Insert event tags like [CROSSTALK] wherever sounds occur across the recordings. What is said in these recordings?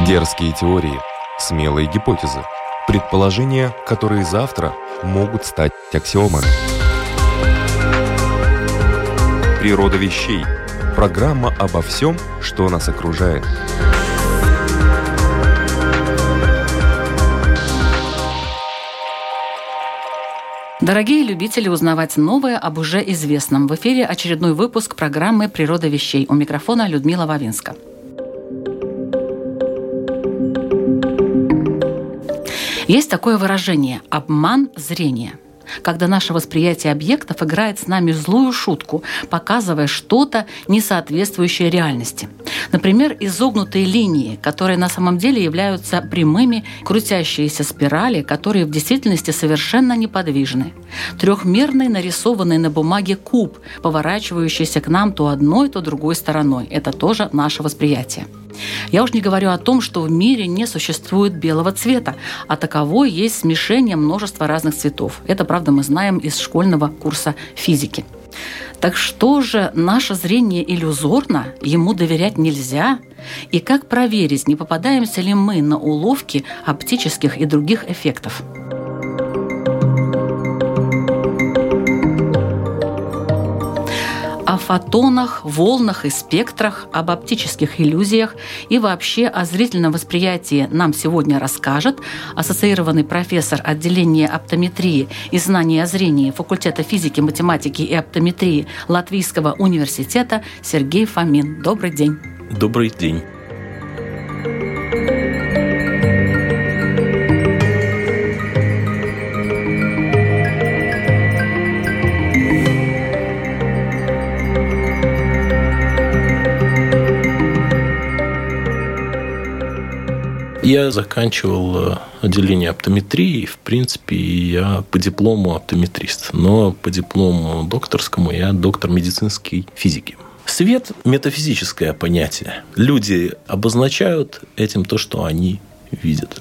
Дерзкие теории, смелые гипотезы, предположения, которые завтра могут стать аксиомами. Природа вещей. Программа обо всем, что нас окружает. Дорогие любители узнавать новое об уже известном, в эфире очередной выпуск программы «Природа вещей». У микрофона Людмила Вавинска. Есть такое выражение «обман зрения» когда наше восприятие объектов играет с нами злую шутку, показывая что-то, не соответствующее реальности. Например, изогнутые линии, которые на самом деле являются прямыми, крутящиеся спирали, которые в действительности совершенно неподвижны. Трехмерный нарисованный на бумаге куб, поворачивающийся к нам то одной, то другой стороной. Это тоже наше восприятие. Я уж не говорю о том, что в мире не существует белого цвета, а таковой есть смешение множества разных цветов. Это, правда, мы знаем из школьного курса физики. Так что же наше зрение иллюзорно, ему доверять нельзя? И как проверить, не попадаемся ли мы на уловки оптических и других эффектов? Фотонах, волнах и спектрах, об оптических иллюзиях и вообще о зрительном восприятии нам сегодня расскажет ассоциированный профессор отделения оптометрии и знания о зрении факультета физики, математики и оптометрии Латвийского университета Сергей Фомин. Добрый день. Добрый день. Я заканчивал э, отделение оптометрии. В принципе, я по диплому оптометрист. Но по диплому докторскому я доктор медицинской физики. Свет – метафизическое понятие. Люди обозначают этим то, что они видят.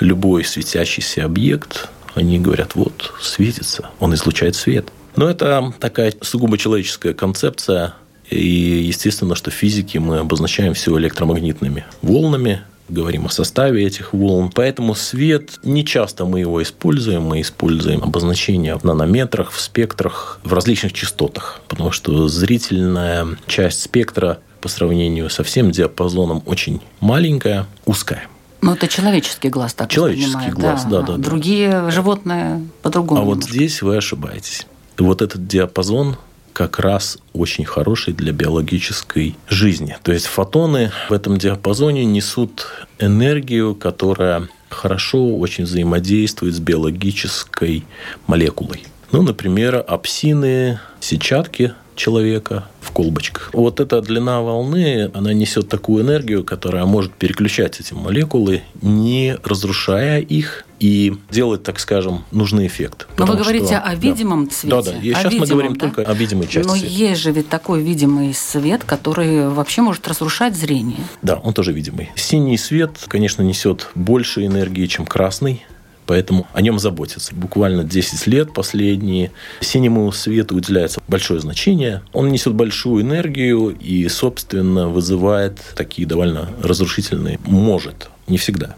Любой светящийся объект, они говорят, вот, светится, он излучает свет. Но это такая сугубо человеческая концепция, и естественно, что в физике мы обозначаем все электромагнитными волнами, говорим о составе этих волн. Поэтому свет, не часто мы его используем, мы используем обозначения в нанометрах, в спектрах, в различных частотах, потому что зрительная часть спектра по сравнению со всем диапазоном очень маленькая, узкая. Ну, это человеческий глаз так Человеческий глаз, да, да, да. Другие да. животные по-другому. А немножко. вот здесь вы ошибаетесь. Вот этот диапазон как раз очень хороший для биологической жизни. То есть фотоны в этом диапазоне несут энергию, которая хорошо очень взаимодействует с биологической молекулой. Ну, например, апсины, сетчатки человека в колбочках. Вот эта длина волны, она несет такую энергию, которая может переключать эти молекулы, не разрушая их, и делать, так скажем, нужный эффект. Но вы говорите что, о видимом да. цвете. Да, да. И сейчас видимом, мы говорим да? только о видимой части. Но света. есть же ведь такой видимый свет, который вообще может разрушать зрение. Да, он тоже видимый. Синий свет, конечно, несет больше энергии, чем красный поэтому о нем заботятся. Буквально 10 лет последние синему свету уделяется большое значение. Он несет большую энергию и, собственно, вызывает такие довольно разрушительные, может, не всегда,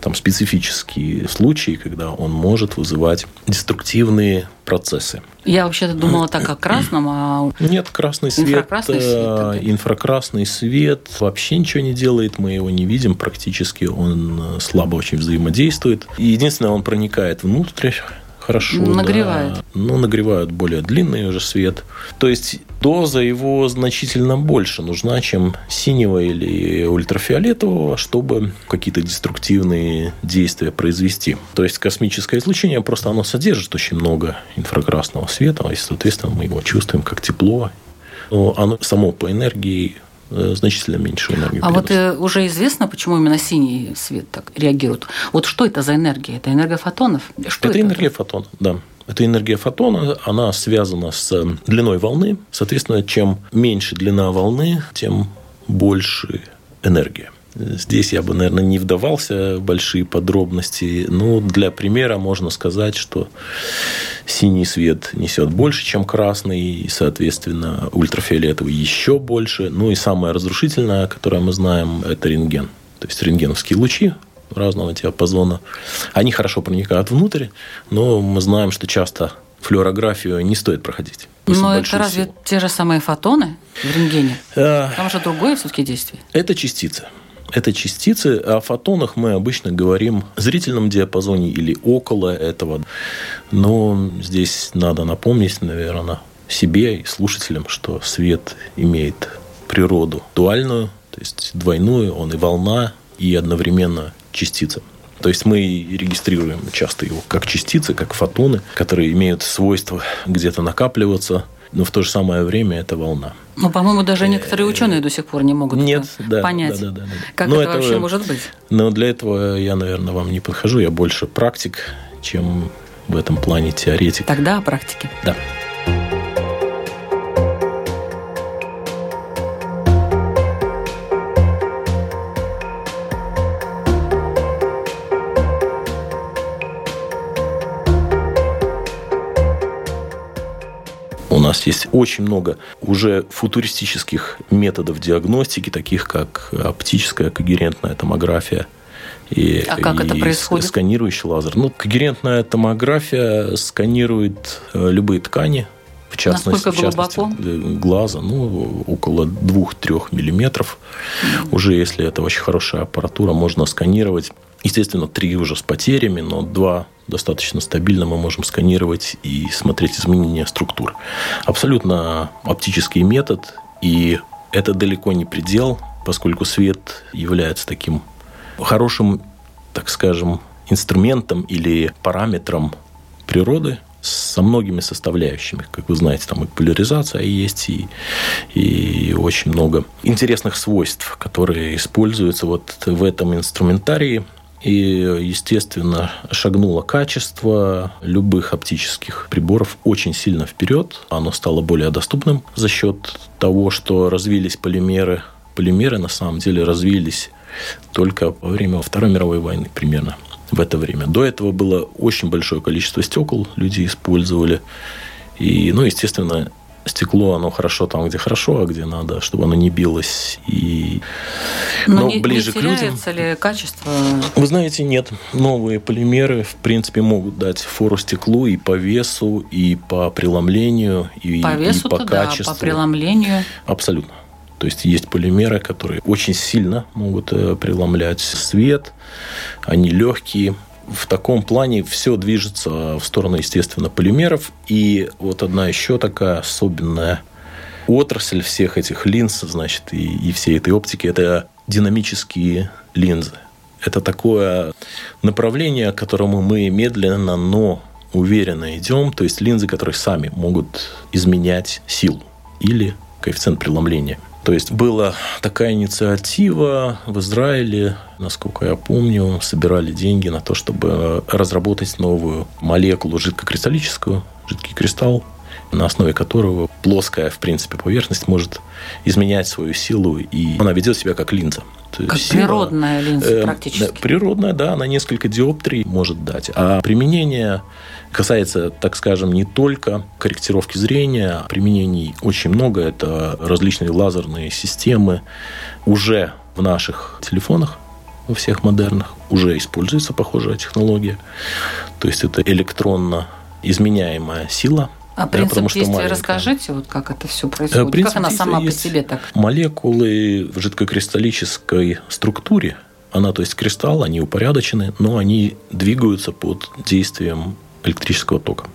там специфические случаи, когда он может вызывать деструктивные процессы. Я вообще-то думала так о красном, а... Нет, красный свет, инфракрасный свет, э, инфракрасный свет вообще ничего не делает, мы его не видим практически, он э, слабо очень взаимодействует. Единственное, он проникает внутрь хорошо. Нагревает. Да. Ну, нагревают более длинный уже свет. То есть доза его значительно больше нужна, чем синего или ультрафиолетового, чтобы какие-то деструктивные действия произвести. То есть космическое излучение просто оно содержит очень много инфракрасного света, и, соответственно, мы его чувствуем как тепло. Но оно само по энергии значительно меньше энергии. А вот э, уже известно, почему именно синий свет так реагирует. Вот что это за энергия? Это энергия фотонов? Что это, это энергия фотона, да. Это энергия фотона, она связана с э, длиной волны. Соответственно, чем меньше длина волны, тем больше энергия. Здесь я бы, наверное, не вдавался в большие подробности. Но для примера можно сказать, что синий свет несет больше, чем красный, и, соответственно, ультрафиолетовый еще больше. Ну и самое разрушительное, которое мы знаем, это рентген. то есть рентгеновские лучи разного диапазона. Они хорошо проникают внутрь, но мы знаем, что часто флюорографию не стоит проходить. Но это разве силу. те же самые фотоны в рентгене? А, Там же другое все-таки действие. Это частицы. Это частицы. О фотонах мы обычно говорим в зрительном диапазоне или около этого. Но здесь надо напомнить, наверное, себе и слушателям, что свет имеет природу дуальную, то есть двойную, он и волна, и одновременно частица. То есть мы регистрируем часто его как частицы, как фотоны, которые имеют свойство где-то накапливаться, но в то же самое время это волна. Ну, по-моему, даже некоторые э, ученые до сих пор не могут Нет, да, понять, да, да, да, да. как но это, это вообще может быть. Но для этого я, наверное, вам не подхожу. Я больше практик, чем в этом плане теоретик. Тогда о практике. Да. Нас есть очень много уже футуристических методов диагностики, таких как оптическая когерентная томография, и, а как и это происходит? Сканирующий лазер. Ну, когерентная томография сканирует э, любые ткани, в частности, Насколько в частности глубоко? глаза, ну, около 2-3 миллиметров. Mm-hmm. Уже если это очень хорошая аппаратура, можно сканировать. Естественно, три уже с потерями, но два достаточно стабильно мы можем сканировать и смотреть изменения структур. Абсолютно оптический метод, и это далеко не предел, поскольку свет является таким хорошим, так скажем, инструментом или параметром природы, со многими составляющими. Как вы знаете, там и поляризация есть, и, и очень много интересных свойств, которые используются вот в этом инструментарии. И, естественно, шагнуло качество любых оптических приборов очень сильно вперед. Оно стало более доступным за счет того, что развились полимеры. Полимеры, на самом деле, развились только во время Второй мировой войны примерно в это время. До этого было очень большое количество стекол, люди использовали. И, ну, естественно, стекло, оно хорошо там, где хорошо, а где надо, чтобы оно не билось. И... Но, Но не, ближе не к людям. ли качество? Вы знаете, нет. Новые полимеры, в принципе, могут дать фору стеклу и по весу, и по преломлению, и по, весу и по качеству. Да, по преломлению. Абсолютно. То есть есть полимеры, которые очень сильно могут э, преломлять свет, они легкие, в таком плане все движется в сторону, естественно, полимеров. И вот одна еще такая особенная отрасль всех этих линз, значит, и, и всей этой оптики – это динамические линзы. Это такое направление, к которому мы медленно, но уверенно идем. То есть линзы, которые сами могут изменять силу или коэффициент преломления – то есть была такая инициатива в Израиле, насколько я помню, собирали деньги на то, чтобы разработать новую молекулу жидкокристаллическую, жидкий кристалл, на основе которого плоская, в принципе, поверхность может изменять свою силу, и она ведет себя как линза. Как сила, природная линза э, практически. Природная, да, она несколько диоптрий может дать. А применение касается, так скажем, не только корректировки зрения, применений очень много. Это различные лазерные системы уже в наших телефонах, во всех модерных, уже используется похожая технология. То есть это электронно изменяемая сила – а да, принцип действия маленькая. расскажите, вот как это все происходит, принцип как она сама по себе так? Молекулы в жидкокристаллической структуре, она, то есть кристалл, они упорядочены, но они двигаются под действием электрического тока.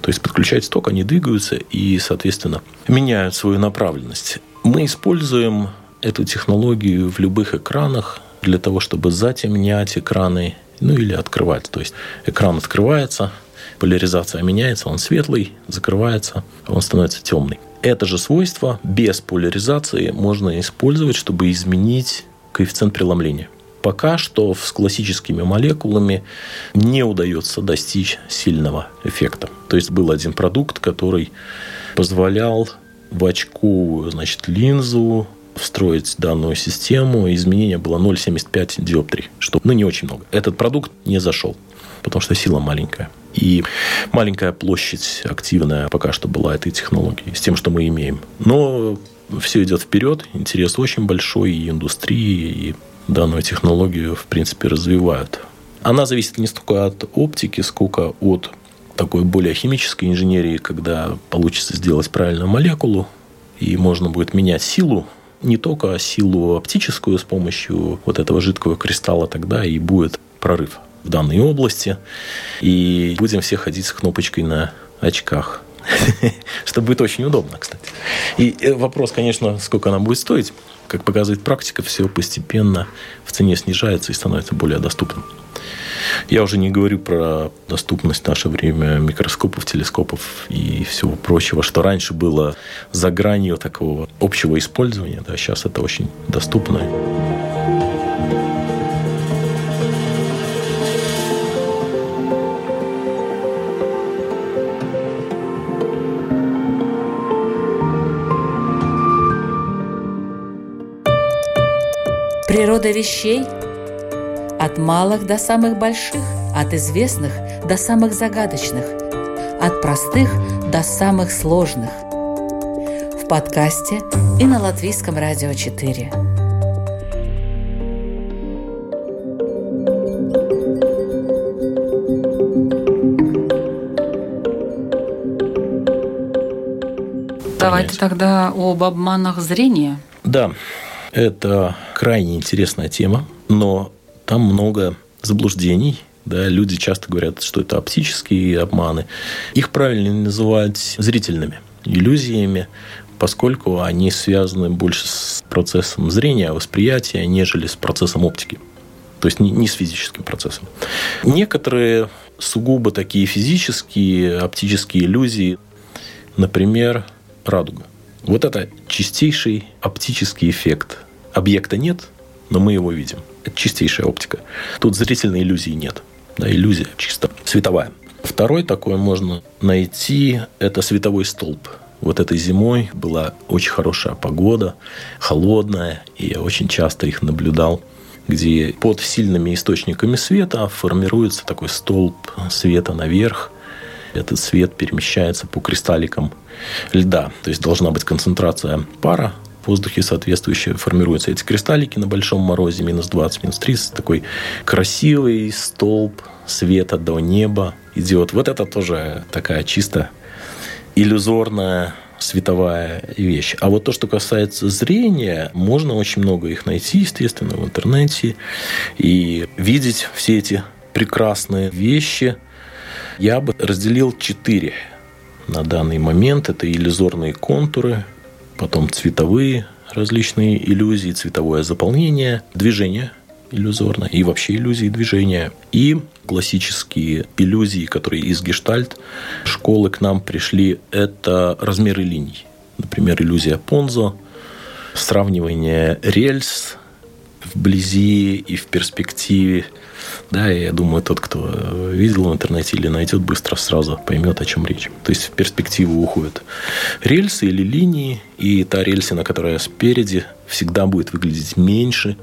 То есть подключать ток, они двигаются и, соответственно, меняют свою направленность. Мы используем эту технологию в любых экранах для того, чтобы затемнять экраны, ну или открывать. То есть экран открывается, поляризация меняется, он светлый, закрывается, он становится темный. Это же свойство без поляризации можно использовать, чтобы изменить коэффициент преломления. Пока что с классическими молекулами не удается достичь сильного эффекта. То есть был один продукт, который позволял в очку значит, линзу встроить данную систему. Изменение было 0,75 диоптрий, что ну, не очень много. Этот продукт не зашел, потому что сила маленькая. И маленькая площадь активная пока что была этой технологии, с тем, что мы имеем. Но все идет вперед, интерес очень большой и индустрии, и данную технологию, в принципе, развивают. Она зависит не столько от оптики, сколько от такой более химической инженерии, когда получится сделать правильную молекулу, и можно будет менять силу, не только силу оптическую с помощью вот этого жидкого кристалла, тогда и будет прорыв в данной области. И будем все ходить с кнопочкой на очках. [LAUGHS] Что будет очень удобно, кстати. И э, вопрос, конечно, сколько она будет стоить. Как показывает практика, все постепенно в цене снижается и становится более доступным. Я уже не говорю про доступность в наше время микроскопов, телескопов и всего прочего, что раньше было за гранью такого общего использования. Да, сейчас это очень доступно. Природа вещей – от малых до самых больших, от известных до самых загадочных, от простых до самых сложных. В подкасте и на Латвийском радио 4. Давайте тогда об обманах зрения. Да, это крайне интересная тема, но там много заблуждений. Да, люди часто говорят, что это оптические обманы. Их правильно называть зрительными иллюзиями, поскольку они связаны больше с процессом зрения, восприятия, нежели с процессом оптики. То есть не с физическим процессом. Некоторые сугубо такие физические, оптические иллюзии, например, радуга. Вот это чистейший оптический эффект. Объекта нет, но мы его видим. Это чистейшая оптика. Тут зрительной иллюзии нет. Да, иллюзия чисто световая. Второй такой можно найти – это световой столб. Вот этой зимой была очень хорошая погода, холодная, и я очень часто их наблюдал, где под сильными источниками света формируется такой столб света наверх. Этот свет перемещается по кристалликам льда. То есть должна быть концентрация пара в воздухе соответствующие формируются эти кристаллики на большом морозе, минус 20, минус 30. Такой красивый столб света до неба идет. Вот это тоже такая чисто иллюзорная световая вещь. А вот то, что касается зрения, можно очень много их найти, естественно, в интернете и видеть все эти прекрасные вещи. Я бы разделил четыре на данный момент. Это иллюзорные контуры, потом цветовые различные иллюзии, цветовое заполнение, движение иллюзорно и вообще иллюзии движения. И классические иллюзии, которые из гештальт школы к нам пришли, это размеры линий. Например, иллюзия Понзо, сравнивание рельс вблизи и в перспективе – да, я думаю, тот, кто видел в интернете или найдет, быстро сразу поймет, о чем речь. То есть в перспективу уходят рельсы или линии, и та рельсина, которая спереди, всегда будет выглядеть меньше,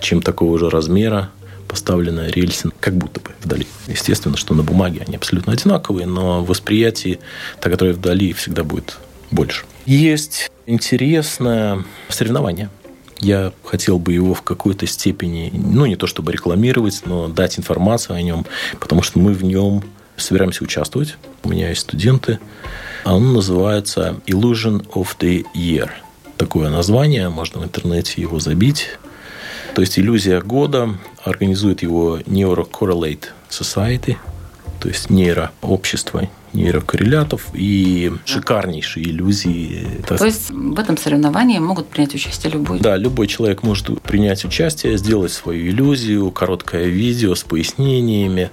чем такого же размера поставленная рельсина, как будто бы вдали. Естественно, что на бумаге они абсолютно одинаковые, но в восприятии та, которая вдали, всегда будет больше. Есть интересное соревнование – я хотел бы его в какой-то степени, ну, не то чтобы рекламировать, но дать информацию о нем, потому что мы в нем собираемся участвовать. У меня есть студенты. Оно называется Illusion of the Year. Такое название, можно в интернете его забить. То есть иллюзия года организует его Neurocorrelate Society, то есть нейрообщество нейрокоррелятов и шикарнейшие иллюзии. То есть в этом соревновании могут принять участие любой? Да, любой человек может принять участие, сделать свою иллюзию, короткое видео с пояснениями.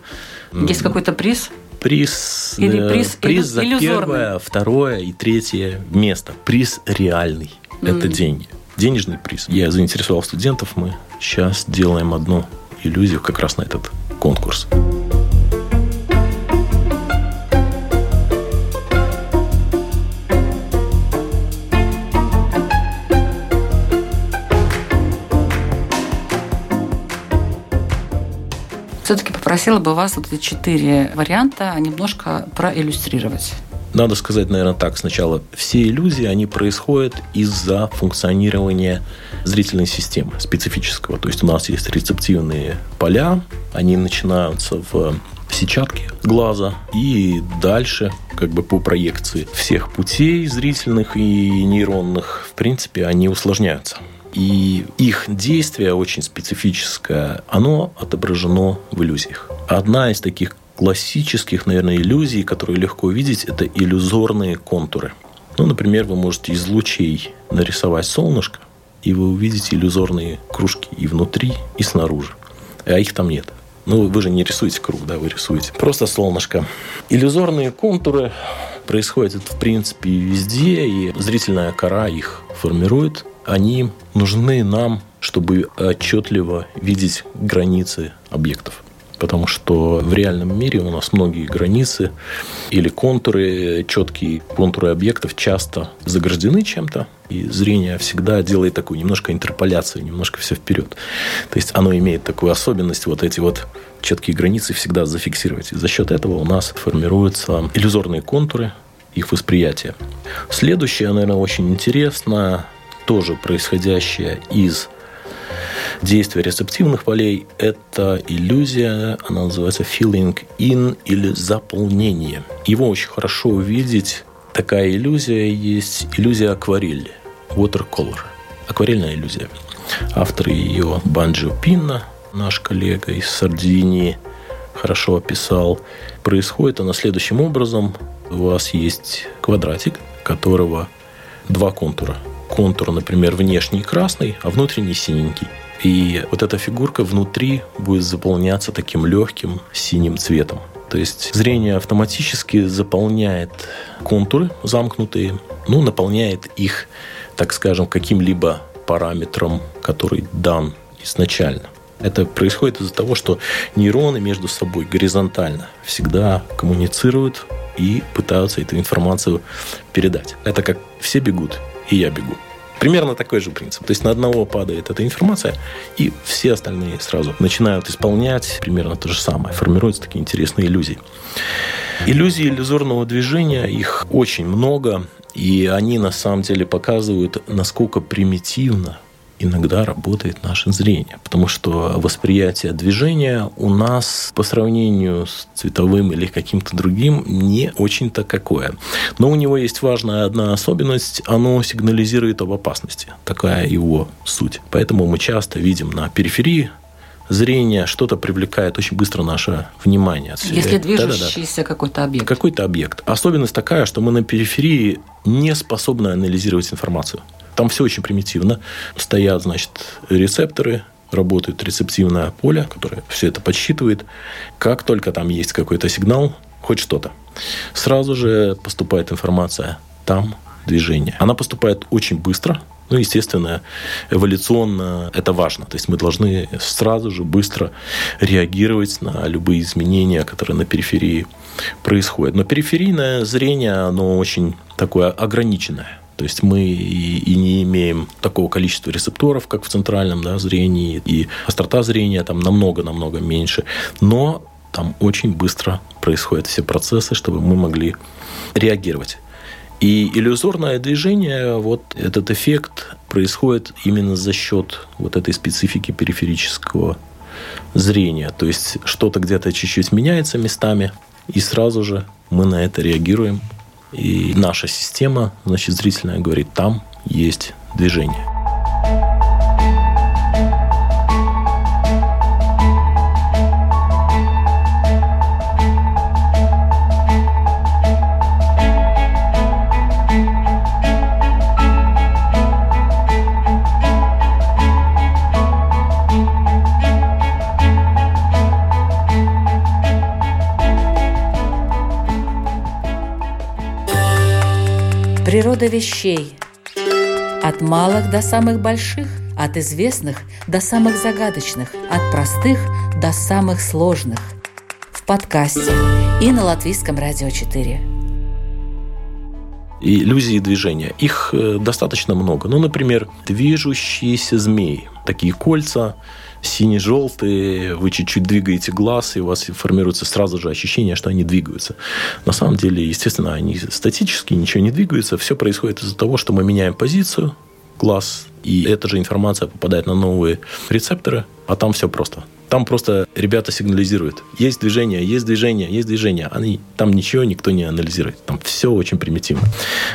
Есть какой-то приз? Приз, Или э, приз, приз за первое, второе и третье место. Приз реальный. Mm. Это деньги. Денежный приз. Я заинтересовал студентов. Мы сейчас делаем одну иллюзию как раз на этот конкурс. Попросила бы вас вот эти четыре варианта немножко проиллюстрировать. надо сказать, наверное, так сначала. Все иллюзии, они происходят из-за функционирования зрительной системы специфического. То есть у нас есть рецептивные поля, они начинаются в сетчатки глаза и дальше как бы по проекции всех путей зрительных и нейронных, в принципе, они усложняются. И их действие очень специфическое, оно отображено в иллюзиях. Одна из таких классических, наверное, иллюзий, которые легко увидеть, это иллюзорные контуры. Ну, например, вы можете из лучей нарисовать солнышко, и вы увидите иллюзорные кружки и внутри, и снаружи. А их там нет. Ну, вы же не рисуете круг, да, вы рисуете просто солнышко. Иллюзорные контуры происходят, в принципе, везде, и зрительная кора их формирует. Они нужны нам, чтобы отчетливо видеть границы объектов потому что в реальном мире у нас многие границы или контуры, четкие контуры объектов часто заграждены чем-то, и зрение всегда делает такую немножко интерполяцию, немножко все вперед. То есть оно имеет такую особенность вот эти вот четкие границы всегда зафиксировать. И за счет этого у нас формируются иллюзорные контуры, их восприятия. Следующее, наверное, очень интересно, тоже происходящее из действия рецептивных полей – это иллюзия, она называется feeling in или заполнение. Его очень хорошо увидеть. Такая иллюзия есть иллюзия акварели, watercolor, акварельная иллюзия. Автор ее Банджо Пинна, наш коллега из Сардинии, хорошо описал. Происходит она следующим образом. У вас есть квадратик, которого два контура. Контур, например, внешний красный, а внутренний синенький. И вот эта фигурка внутри будет заполняться таким легким синим цветом. То есть зрение автоматически заполняет контуры замкнутые, ну, наполняет их, так скажем, каким-либо параметром, который дан изначально. Это происходит из-за того, что нейроны между собой горизонтально всегда коммуницируют и пытаются эту информацию передать. Это как все бегут, и я бегу. Примерно такой же принцип. То есть на одного падает эта информация, и все остальные сразу начинают исполнять примерно то же самое. Формируются такие интересные иллюзии. Иллюзии иллюзорного движения, их очень много, и они на самом деле показывают, насколько примитивно иногда работает наше зрение. Потому что восприятие движения у нас по сравнению с цветовым или каким-то другим не очень-то какое. Но у него есть важная одна особенность. Оно сигнализирует об опасности. Такая его суть. Поэтому мы часто видим на периферии зрение что-то привлекает очень быстро наше внимание. Если движущийся да, да, да. какой-то объект. Какой-то объект. Особенность такая, что мы на периферии не способны анализировать информацию. Там все очень примитивно. Стоят, значит, рецепторы, работает рецептивное поле, которое все это подсчитывает. Как только там есть какой-то сигнал, хоть что-то, сразу же поступает информация. Там движение. Она поступает очень быстро, ну, естественно, эволюционно это важно. То есть мы должны сразу же быстро реагировать на любые изменения, которые на периферии происходят. Но периферийное зрение, оно очень такое ограниченное. То есть мы и, и не имеем такого количества рецепторов, как в центральном да, зрении, и острота зрения там намного-намного меньше. Но там очень быстро происходят все процессы, чтобы мы могли реагировать. И иллюзорное движение, вот этот эффект происходит именно за счет вот этой специфики периферического зрения. То есть что-то где-то чуть-чуть меняется местами, и сразу же мы на это реагируем, и наша система, значит, зрительная говорит, там есть движение. Природа вещей. От малых до самых больших, от известных до самых загадочных, от простых до самых сложных. В подкасте и на Латвийском радио 4. иллюзии движения. Их э, достаточно много. Ну, например, движущиеся змеи – такие кольца, сине-желтые, вы чуть-чуть двигаете глаз, и у вас формируется сразу же ощущение, что они двигаются. На самом деле, естественно, они статически, ничего не двигаются. Все происходит из-за того, что мы меняем позицию глаз, и эта же информация попадает на новые рецепторы, а там все просто. Там просто ребята сигнализируют. Есть движение, есть движение, есть движение. Они, там ничего никто не анализирует. Там все очень примитивно.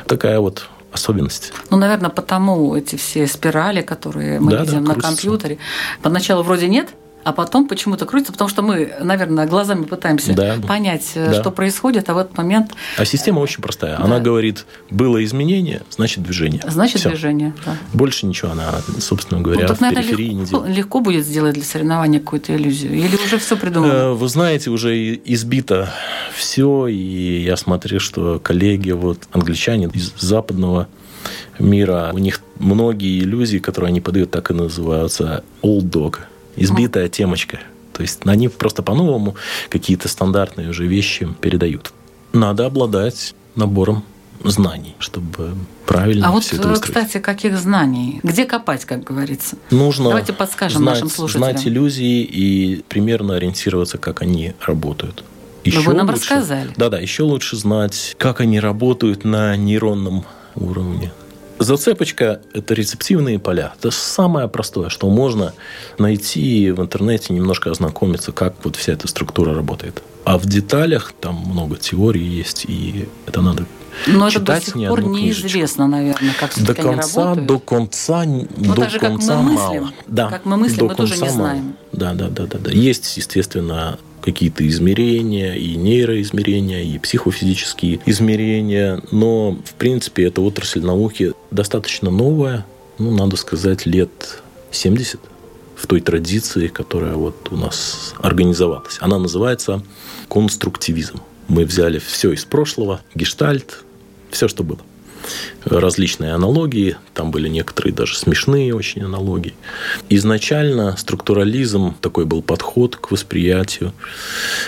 Такая вот особенность. Ну, наверное, потому эти все спирали, которые мы да, видим да, на компьютере, поначалу вроде нет, а потом почему-то крутится, потому что мы, наверное, глазами пытаемся да, понять, э, да. что происходит, а в этот момент... А система очень простая. Да. Она говорит, было изменение, значит движение. Значит Всё. движение, да. Больше ничего она, собственно говоря, ну, так, в наверное, периферии легко, не делает. Легко будет сделать для соревнования какую-то иллюзию? Или уже все придумано? Э, вы знаете, уже избито все, и я смотрю, что коллеги, вот англичане из западного мира, у них многие иллюзии, которые они подают, так и называются old dog – избитая темочка. То есть они просто по-новому какие-то стандартные уже вещи передают. Надо обладать набором знаний, чтобы правильно а вот, все это выстроить. кстати, каких знаний? Где копать, как говорится? Нужно Давайте подскажем знать, нашим слушателям. Знать иллюзии и примерно ориентироваться, как они работают. Еще вы нам лучше, рассказали. Да-да, еще лучше знать, как они работают на нейронном уровне. Зацепочка – это рецептивные поля. Это самое простое, что можно найти в интернете, немножко ознакомиться, как вот вся эта структура работает. А в деталях там много теорий есть, и это надо но это до сих пор неизвестно, наверное, как до конца, они До конца, ну, до так же, конца как мы мало. Мыслим, да, как мы мыслим, мы тоже не знаем. Да, да, да, да, да. Есть, естественно, какие-то измерения, и нейроизмерения, и психофизические измерения. Но, в принципе, эта отрасль науки достаточно новая, ну, надо сказать, лет 70 в той традиции, которая вот у нас организовалась. Она называется конструктивизм. Мы взяли все из прошлого, гештальт, все, что было различные аналогии, там были некоторые даже смешные очень аналогии. Изначально структурализм, такой был подход к восприятию,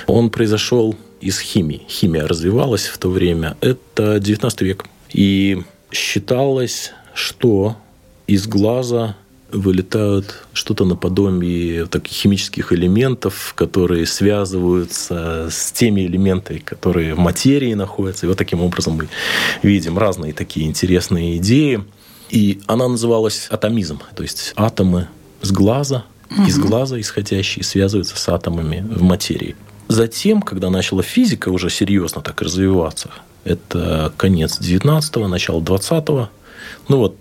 он произошел из химии. Химия развивалась в то время. Это 19 век. И считалось, что из глаза вылетают что-то наподобие таких химических элементов, которые связываются с теми элементами, которые в материи находятся. И вот таким образом мы видим разные такие интересные идеи. И она называлась атомизм, то есть атомы с глаза, угу. из глаза исходящие, связываются с атомами в материи. Затем, когда начала физика уже серьезно так развиваться, это конец 19-го, начало 20-го, ну вот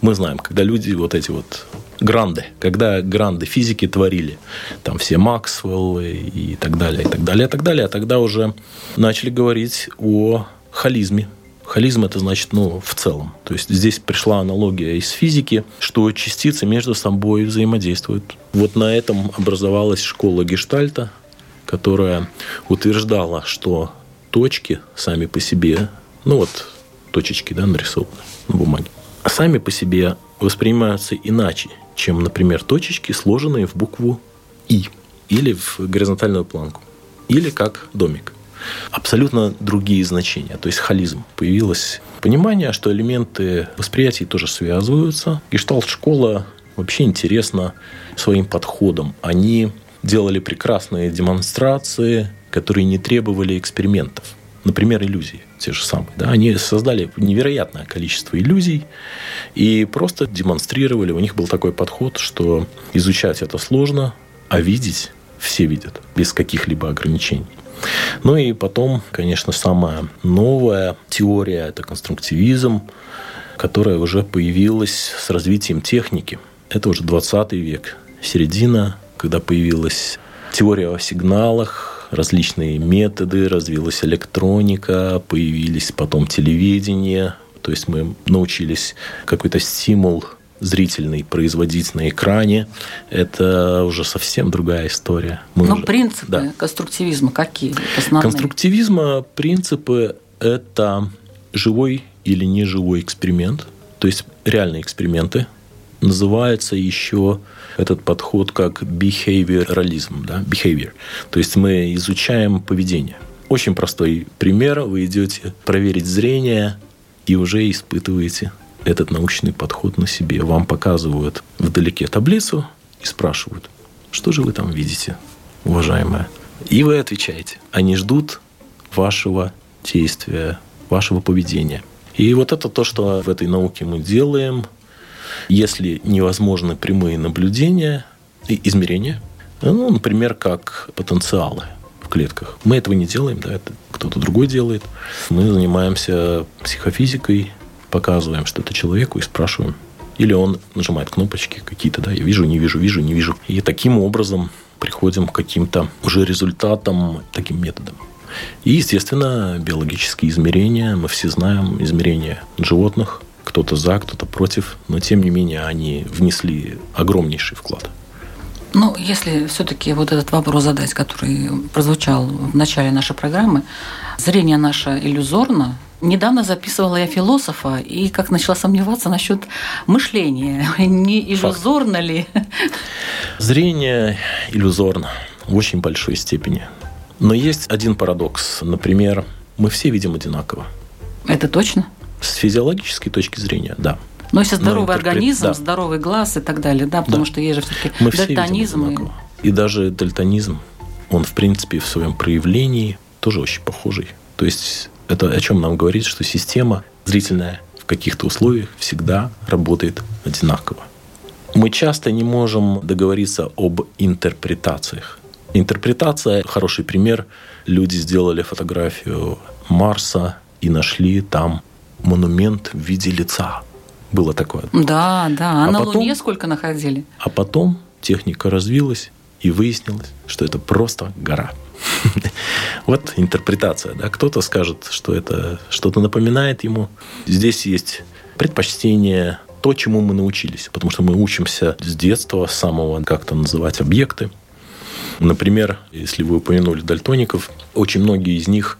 мы знаем, когда люди вот эти вот гранды, когда гранды физики творили, там все Максвеллы и так далее, и так далее, и так далее, а тогда уже начали говорить о холизме. Холизм это значит, ну, в целом. То есть здесь пришла аналогия из физики, что частицы между собой взаимодействуют. Вот на этом образовалась школа гештальта, которая утверждала, что точки сами по себе, ну вот точечки, да, нарисованы на бумаге, сами по себе воспринимаются иначе, чем, например, точечки, сложенные в букву «и» или в горизонтальную планку, или как домик. Абсолютно другие значения, то есть холизм. Появилось понимание, что элементы восприятия тоже связываются. Гештальт-школа вообще интересна своим подходом. Они делали прекрасные демонстрации, которые не требовали экспериментов. Например, иллюзии те же самые. Да, они создали невероятное количество иллюзий и просто демонстрировали. У них был такой подход, что изучать это сложно, а видеть все видят без каких-либо ограничений. Ну и потом, конечно, самая новая теория – это конструктивизм, которая уже появилась с развитием техники. Это уже 20 век, середина, когда появилась теория о сигналах, различные методы, развилась электроника, появились потом телевидение. То есть мы научились какой-то стимул зрительный производить на экране, это уже совсем другая история. Мы Но уже... принципы да. конструктивизма какие? Основные? Конструктивизма принципы – это живой или неживой эксперимент, то есть реальные эксперименты. Называется еще этот подход как behavioralism, да, behavior. То есть мы изучаем поведение. Очень простой пример. Вы идете проверить зрение и уже испытываете этот научный подход на себе. Вам показывают вдалеке таблицу и спрашивают, что же вы там видите, уважаемая? И вы отвечаете. Они ждут вашего действия, вашего поведения. И вот это то, что в этой науке мы делаем. Если невозможны прямые наблюдения и измерения, ну, например, как потенциалы в клетках. Мы этого не делаем, да, это кто-то другой делает. Мы занимаемся психофизикой, показываем что-то человеку и спрашиваем. Или он нажимает кнопочки какие-то, да, я вижу, не вижу, вижу, не вижу. И таким образом приходим к каким-то уже результатам таким методом. И, естественно, биологические измерения. Мы все знаем измерения животных. Кто-то за, кто-то против. Но, тем не менее, они внесли огромнейший вклад. Ну, если все-таки вот этот вопрос задать, который прозвучал в начале нашей программы, зрение наше иллюзорно, Недавно записывала я философа и как начала сомневаться насчет мышления. [LAUGHS] Не иллюзорно Факт. ли? Зрение иллюзорно в очень большой степени. Но есть один парадокс. Например, мы все видим одинаково. Это точно? С физиологической точки зрения, да. Но если здоровый интерпрет... организм, да. здоровый глаз и так далее, да, потому да. что есть же все-таки мы дальтонизм. Все и... и даже дальтонизм, он, в принципе, в своем проявлении тоже очень похожий. То есть это о чем нам говорит, что система зрительная в каких-то условиях всегда работает одинаково. Мы часто не можем договориться об интерпретациях. Интерпретация – хороший пример. Люди сделали фотографию Марса и нашли там монумент в виде лица. Было такое. Да, да. А, а на потом, Луне сколько находили? А потом техника развилась, и выяснилось, что это просто гора. [LAUGHS] Вот интерпретация. Да? Кто-то скажет, что это что-то напоминает ему. Здесь есть предпочтение, то, чему мы научились. Потому что мы учимся с детства, с самого как-то называть объекты. Например, если вы упомянули дальтоников, очень многие из них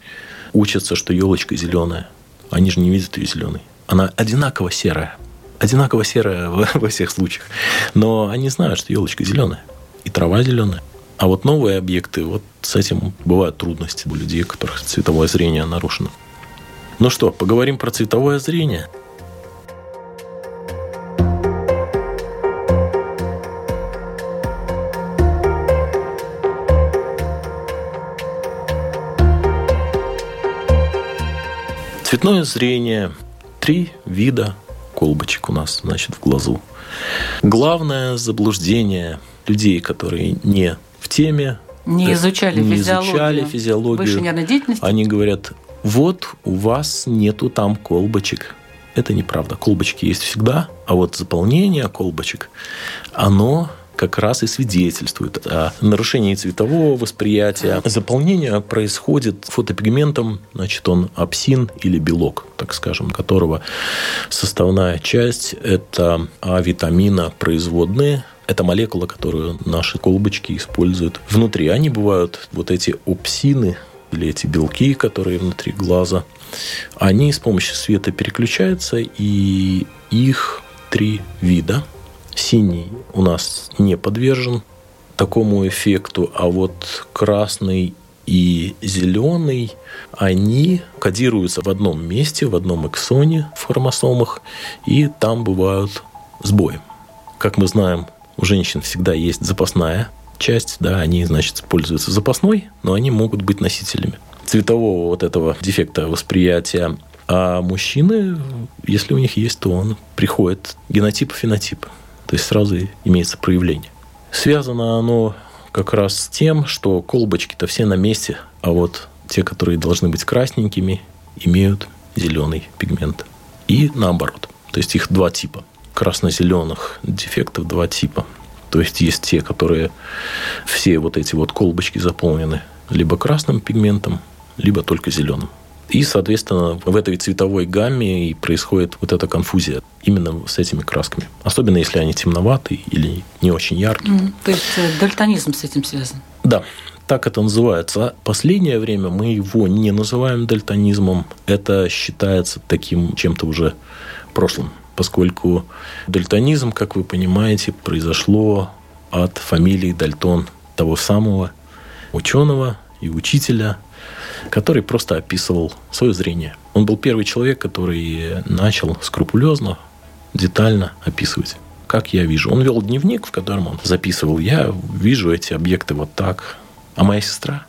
учатся, что елочка зеленая. Они же не видят ее зеленой. Она одинаково серая. Одинаково серая [LAUGHS] во всех случаях. Но они знают, что елочка зеленая. И трава зеленая. А вот новые объекты, вот с этим бывают трудности у людей, у которых цветовое зрение нарушено. Ну что, поговорим про цветовое зрение. Цветное зрение. Три вида колбочек у нас, значит, в глазу. Главное заблуждение людей, которые не в теме. Не изучали не физиологию. изучали физиологию. Высшей нервной деятельности. Они говорят, вот у вас нету там колбочек. Это неправда. Колбочки есть всегда, а вот заполнение колбочек, оно как раз и свидетельствует о нарушении цветового восприятия. Заполнение происходит фотопигментом, значит, он апсин или белок, так скажем, которого составная часть – это А-витамина производные, это молекула, которую наши колбочки используют внутри. Они бывают вот эти опсины, или эти белки, которые внутри глаза, они с помощью света переключаются, и их три вида. Синий у нас не подвержен такому эффекту, а вот красный и зеленый, они кодируются в одном месте, в одном эксоне в хромосомах, и там бывают сбои. Как мы знаем, у женщин всегда есть запасная часть, да, они, значит, пользуются запасной, но они могут быть носителями цветового вот этого дефекта восприятия. А мужчины, если у них есть, то он приходит генотип-фенотип. То есть сразу имеется проявление. Связано оно как раз с тем, что колбочки-то все на месте, а вот те, которые должны быть красненькими, имеют зеленый пигмент. И наоборот. То есть их два типа красно-зеленых дефектов два типа. То есть есть те, которые все вот эти вот колбочки заполнены либо красным пигментом, либо только зеленым. И, соответственно, в этой цветовой гамме и происходит вот эта конфузия именно с этими красками. Особенно, если они темноватые или не очень яркие. Mm, то есть э, дальтонизм с этим связан? Да, так это называется. Последнее время мы его не называем дальтонизмом. Это считается таким чем-то уже прошлым поскольку дальтонизм, как вы понимаете, произошло от фамилии Дальтон, того самого ученого и учителя, который просто описывал свое зрение. Он был первый человек, который начал скрупулезно детально описывать как я вижу. Он вел дневник, в котором он записывал, я вижу эти объекты вот так, а моя сестра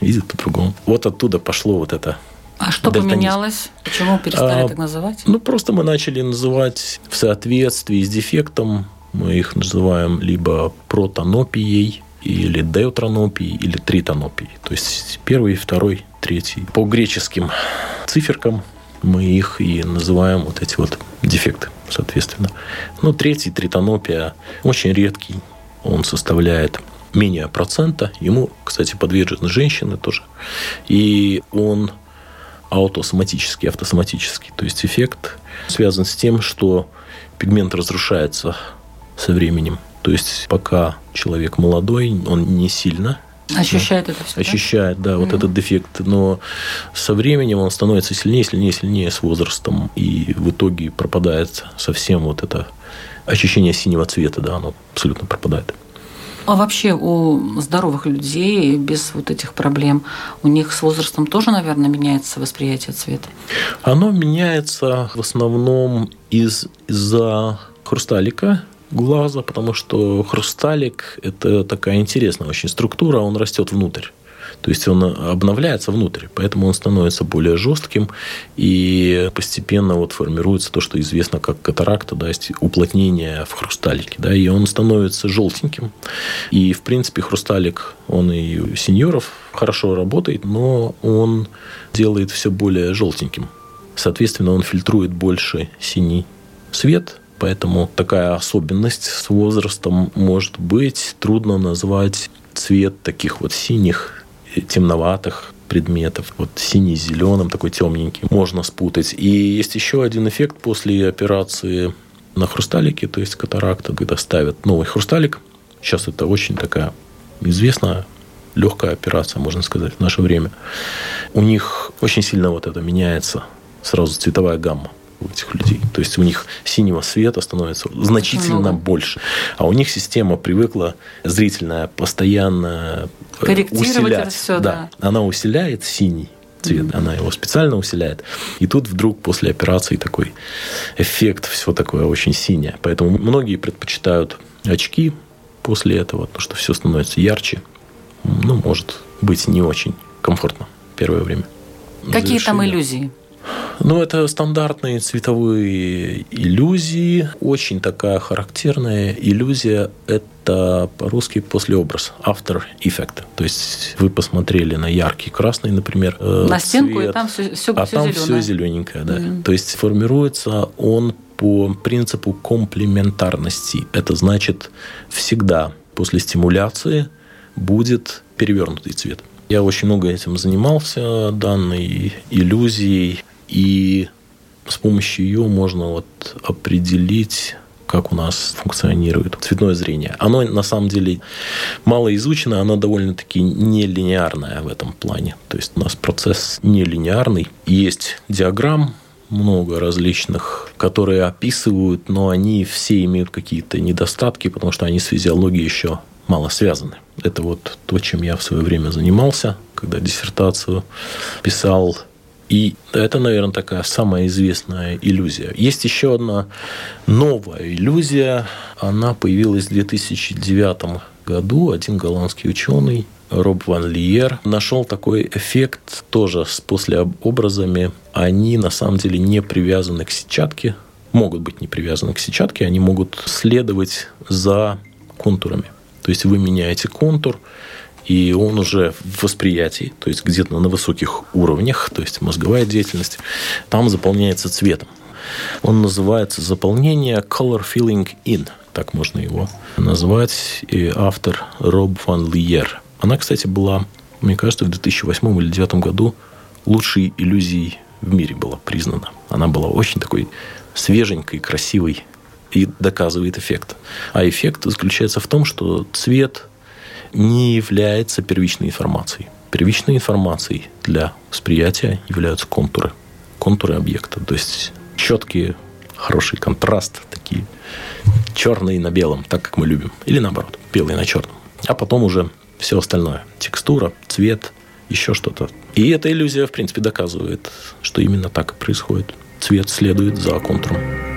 видит по-другому. Вот оттуда пошло вот это а что дальтонизм. поменялось? Почему перестали а, так называть? Ну, просто мы начали называть в соответствии с дефектом. Мы их называем либо протонопией, или деутронопией, или тритонопией. То есть первый, второй, третий. По греческим циферкам мы их и называем вот эти вот дефекты, соответственно. Ну, третий, тритонопия, очень редкий. Он составляет менее процента. Ему, кстати, подвержены женщины тоже. И он аутосоматический, автосоматический. То есть эффект связан с тем, что пигмент разрушается со временем. То есть пока человек молодой, он не сильно Ощущает это все. Ощущает, да, да вот mm-hmm. этот дефект. Но со временем он становится сильнее, сильнее, сильнее с возрастом. И в итоге пропадает совсем вот это ощущение синего цвета, да, оно абсолютно пропадает. А вообще у здоровых людей без вот этих проблем, у них с возрастом тоже, наверное, меняется восприятие цвета? Оно меняется в основном из- из-за хрусталика, глаза, потому что хрусталик – это такая интересная очень структура, он растет внутрь. То есть он обновляется внутрь, поэтому он становится более жестким и постепенно вот формируется то, что известно как катаракта, да, есть уплотнение в хрусталике, да, и он становится желтеньким. И в принципе хрусталик, он и у сеньоров хорошо работает, но он делает все более желтеньким. Соответственно, он фильтрует больше синий свет, Поэтому такая особенность с возрастом может быть. Трудно назвать цвет таких вот синих, темноватых предметов. Вот синий с зеленым, такой темненький, можно спутать. И есть еще один эффект после операции на хрусталике, то есть катаракта, когда ставят новый хрусталик. Сейчас это очень такая известная легкая операция, можно сказать, в наше время. У них очень сильно вот это меняется сразу цветовая гамма у этих людей. То есть у них синего света становится значительно много. больше. А у них система привыкла зрительная постоянно э, усилять. это все, да. да. Она усиляет синий цвет, mm-hmm. она его специально усиляет. И тут вдруг после операции такой эффект, все такое очень синее. Поэтому многие предпочитают очки после этого, потому что все становится ярче. Ну, может быть, не очень комфортно первое время. Какие там иллюзии? Ну, это стандартные цветовые иллюзии. Очень такая характерная иллюзия – это по-русски послеобраз, after effect. То есть вы посмотрели на яркий красный, например, э, На стенку, цвет, и там все, все, а все там зеленое. все зелененькое, да. Mm-hmm. То есть формируется он по принципу комплементарности. Это значит, всегда после стимуляции будет перевернутый цвет. Я очень много этим занимался, данной иллюзией. И с помощью ее можно вот определить как у нас функционирует цветное зрение. Оно на самом деле мало изучено, оно довольно-таки нелинеарное в этом плане. То есть у нас процесс нелинеарный. Есть диаграмм, много различных, которые описывают, но они все имеют какие-то недостатки, потому что они с физиологией еще мало связаны. Это вот то, чем я в свое время занимался, когда диссертацию писал и это, наверное, такая самая известная иллюзия. Есть еще одна новая иллюзия. Она появилась в 2009 году. Один голландский ученый Роб Ван Лиер нашел такой эффект тоже с послеобразами. Они на самом деле не привязаны к сетчатке, могут быть не привязаны к сетчатке, они могут следовать за контурами. То есть вы меняете контур, и он уже в восприятии, то есть где-то на высоких уровнях, то есть мозговая деятельность, там заполняется цветом. Он называется заполнение Color Filling In, так можно его назвать, и автор Роб Ван Лиер. Она, кстати, была, мне кажется, в 2008 или 2009 году лучшей иллюзией в мире была признана. Она была очень такой свеженькой, красивой и доказывает эффект. А эффект заключается в том, что цвет не является первичной информацией. Первичной информацией для восприятия являются контуры. Контуры объекта. То есть четкие, хороший контраст, такие черные на белом, так как мы любим. Или наоборот, белый на черном. А потом уже все остальное. Текстура, цвет, еще что-то. И эта иллюзия, в принципе, доказывает, что именно так и происходит. Цвет следует за контуром.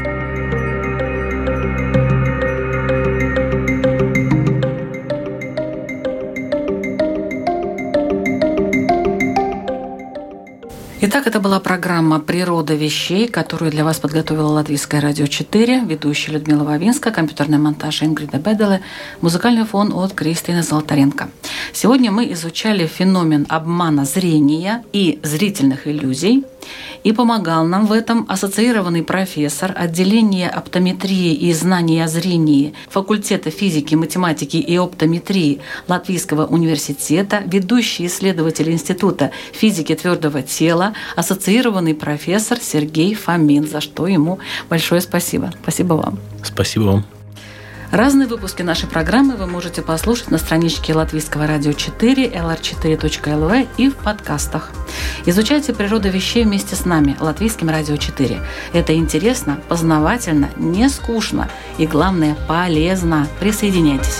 Итак, это была программа «Природа вещей», которую для вас подготовила Латвийское радио 4, ведущая Людмила Вавинска, компьютерный монтаж Ингрида Беделы, музыкальный фон от Кристины Золотаренко. Сегодня мы изучали феномен обмана зрения и зрительных иллюзий, и помогал нам в этом ассоциированный профессор отделения оптометрии и знаний о зрении факультета физики, математики и оптометрии Латвийского университета, ведущий исследователь Института физики твердого тела, ассоциированный профессор Сергей Фомин, за что ему большое спасибо. Спасибо вам. Спасибо вам. Разные выпуски нашей программы вы можете послушать на страничке Латвийского радио 4, lr4.lv и в подкастах. Изучайте природу вещей вместе с нами, Латвийским радио 4. Это интересно, познавательно, не скучно и, главное, полезно. Присоединяйтесь.